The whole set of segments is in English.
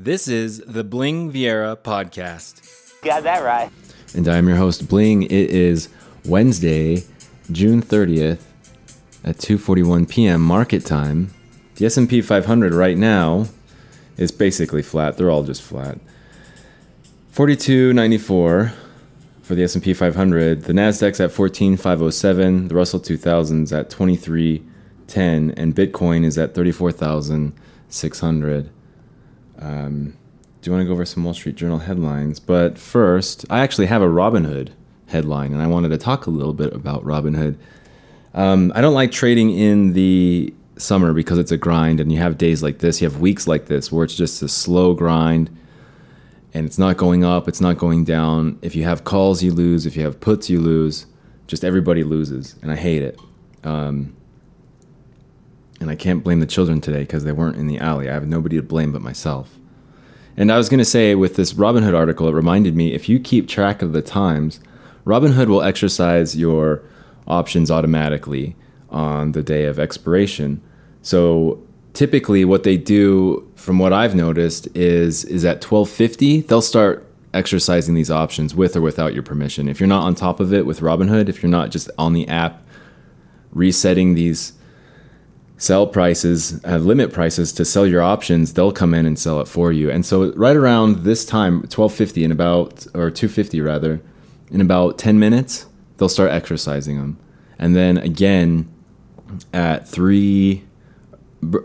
This is the Bling Viera podcast. Got that right. And I'm your host, Bling. It is Wednesday, June 30th at 2:41 p.m. market time. The S&P 500 right now is basically flat. They're all just flat. 42.94 for the S&P 500. The Nasdaq's at 14,507. The Russell 2000's at 2310, and Bitcoin is at 34,600. Um, do you want to go over some Wall Street Journal headlines? But first, I actually have a Robinhood headline, and I wanted to talk a little bit about Robinhood. Um, I don't like trading in the summer because it's a grind, and you have days like this, you have weeks like this where it's just a slow grind, and it's not going up, it's not going down. If you have calls, you lose. If you have puts, you lose. Just everybody loses, and I hate it. Um, and I can't blame the children today because they weren't in the alley. I have nobody to blame but myself. And I was going to say with this Robinhood article, it reminded me if you keep track of the times, Robinhood will exercise your options automatically on the day of expiration. So typically what they do from what I've noticed is is at 1250 they'll start exercising these options with or without your permission. If you're not on top of it with Robinhood, if you're not just on the app resetting these sell prices, uh, limit prices to sell your options, they'll come in and sell it for you. And so right around this time, 1250 in about or 250 rather, in about 10 minutes, they'll start exercising them. And then again at 3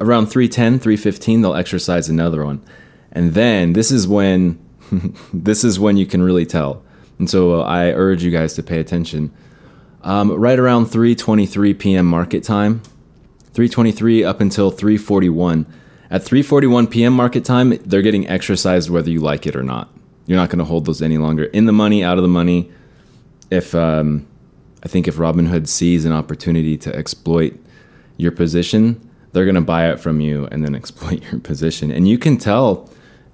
around 310, 315, they'll exercise another one. And then this is when this is when you can really tell. And so I urge you guys to pay attention. Um, right around 3:23 p.m. market time, 323 up until 341. At 3:41 p.m. market time, they're getting exercised whether you like it or not. You're not going to hold those any longer. In the money, out of the money. If um, I think if Robinhood sees an opportunity to exploit your position, they're going to buy it from you and then exploit your position. And you can tell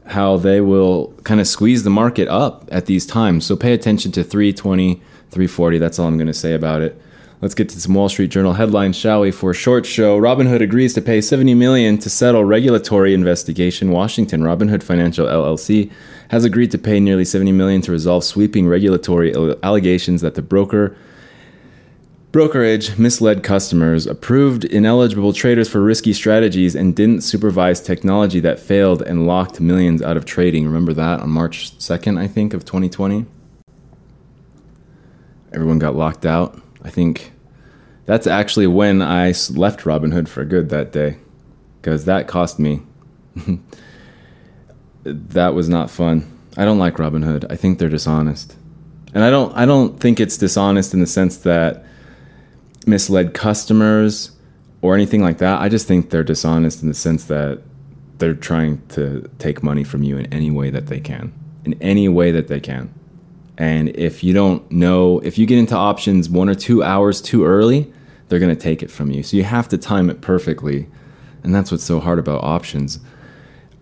how they will kind of squeeze the market up at these times. So pay attention to 320, 340. That's all I'm going to say about it. Let's get to some Wall Street Journal headlines, shall we? For a short show, Robinhood agrees to pay 70 million to settle regulatory investigation. Washington Robinhood Financial LLC has agreed to pay nearly 70 million to resolve sweeping regulatory allegations that the broker brokerage misled customers, approved ineligible traders for risky strategies, and didn't supervise technology that failed and locked millions out of trading. Remember that on March 2nd, I think, of 2020? Everyone got locked out. I think that's actually when I left Robinhood for good that day because that cost me. that was not fun. I don't like Robinhood. I think they're dishonest. And I don't I don't think it's dishonest in the sense that misled customers or anything like that. I just think they're dishonest in the sense that they're trying to take money from you in any way that they can. In any way that they can. And if you don't know, if you get into options one or two hours too early, they're going to take it from you. So you have to time it perfectly. And that's what's so hard about options.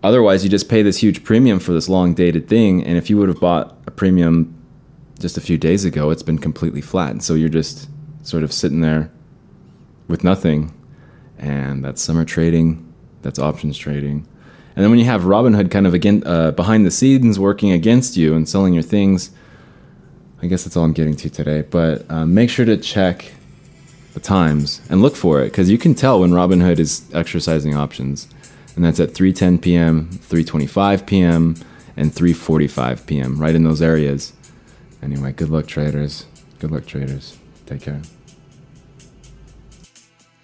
Otherwise, you just pay this huge premium for this long dated thing. And if you would have bought a premium just a few days ago, it's been completely flat. And so you're just sort of sitting there with nothing. And that's summer trading, that's options trading. And then when you have Robinhood kind of again uh, behind the scenes working against you and selling your things, I guess that's all I'm getting to today. But um, make sure to check the times and look for it because you can tell when Robinhood is exercising options, and that's at 3:10 p.m., 3:25 p.m., and 3:45 p.m. Right in those areas. Anyway, good luck, traders. Good luck, traders. Take care.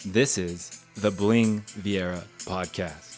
This is the Bling Viera podcast.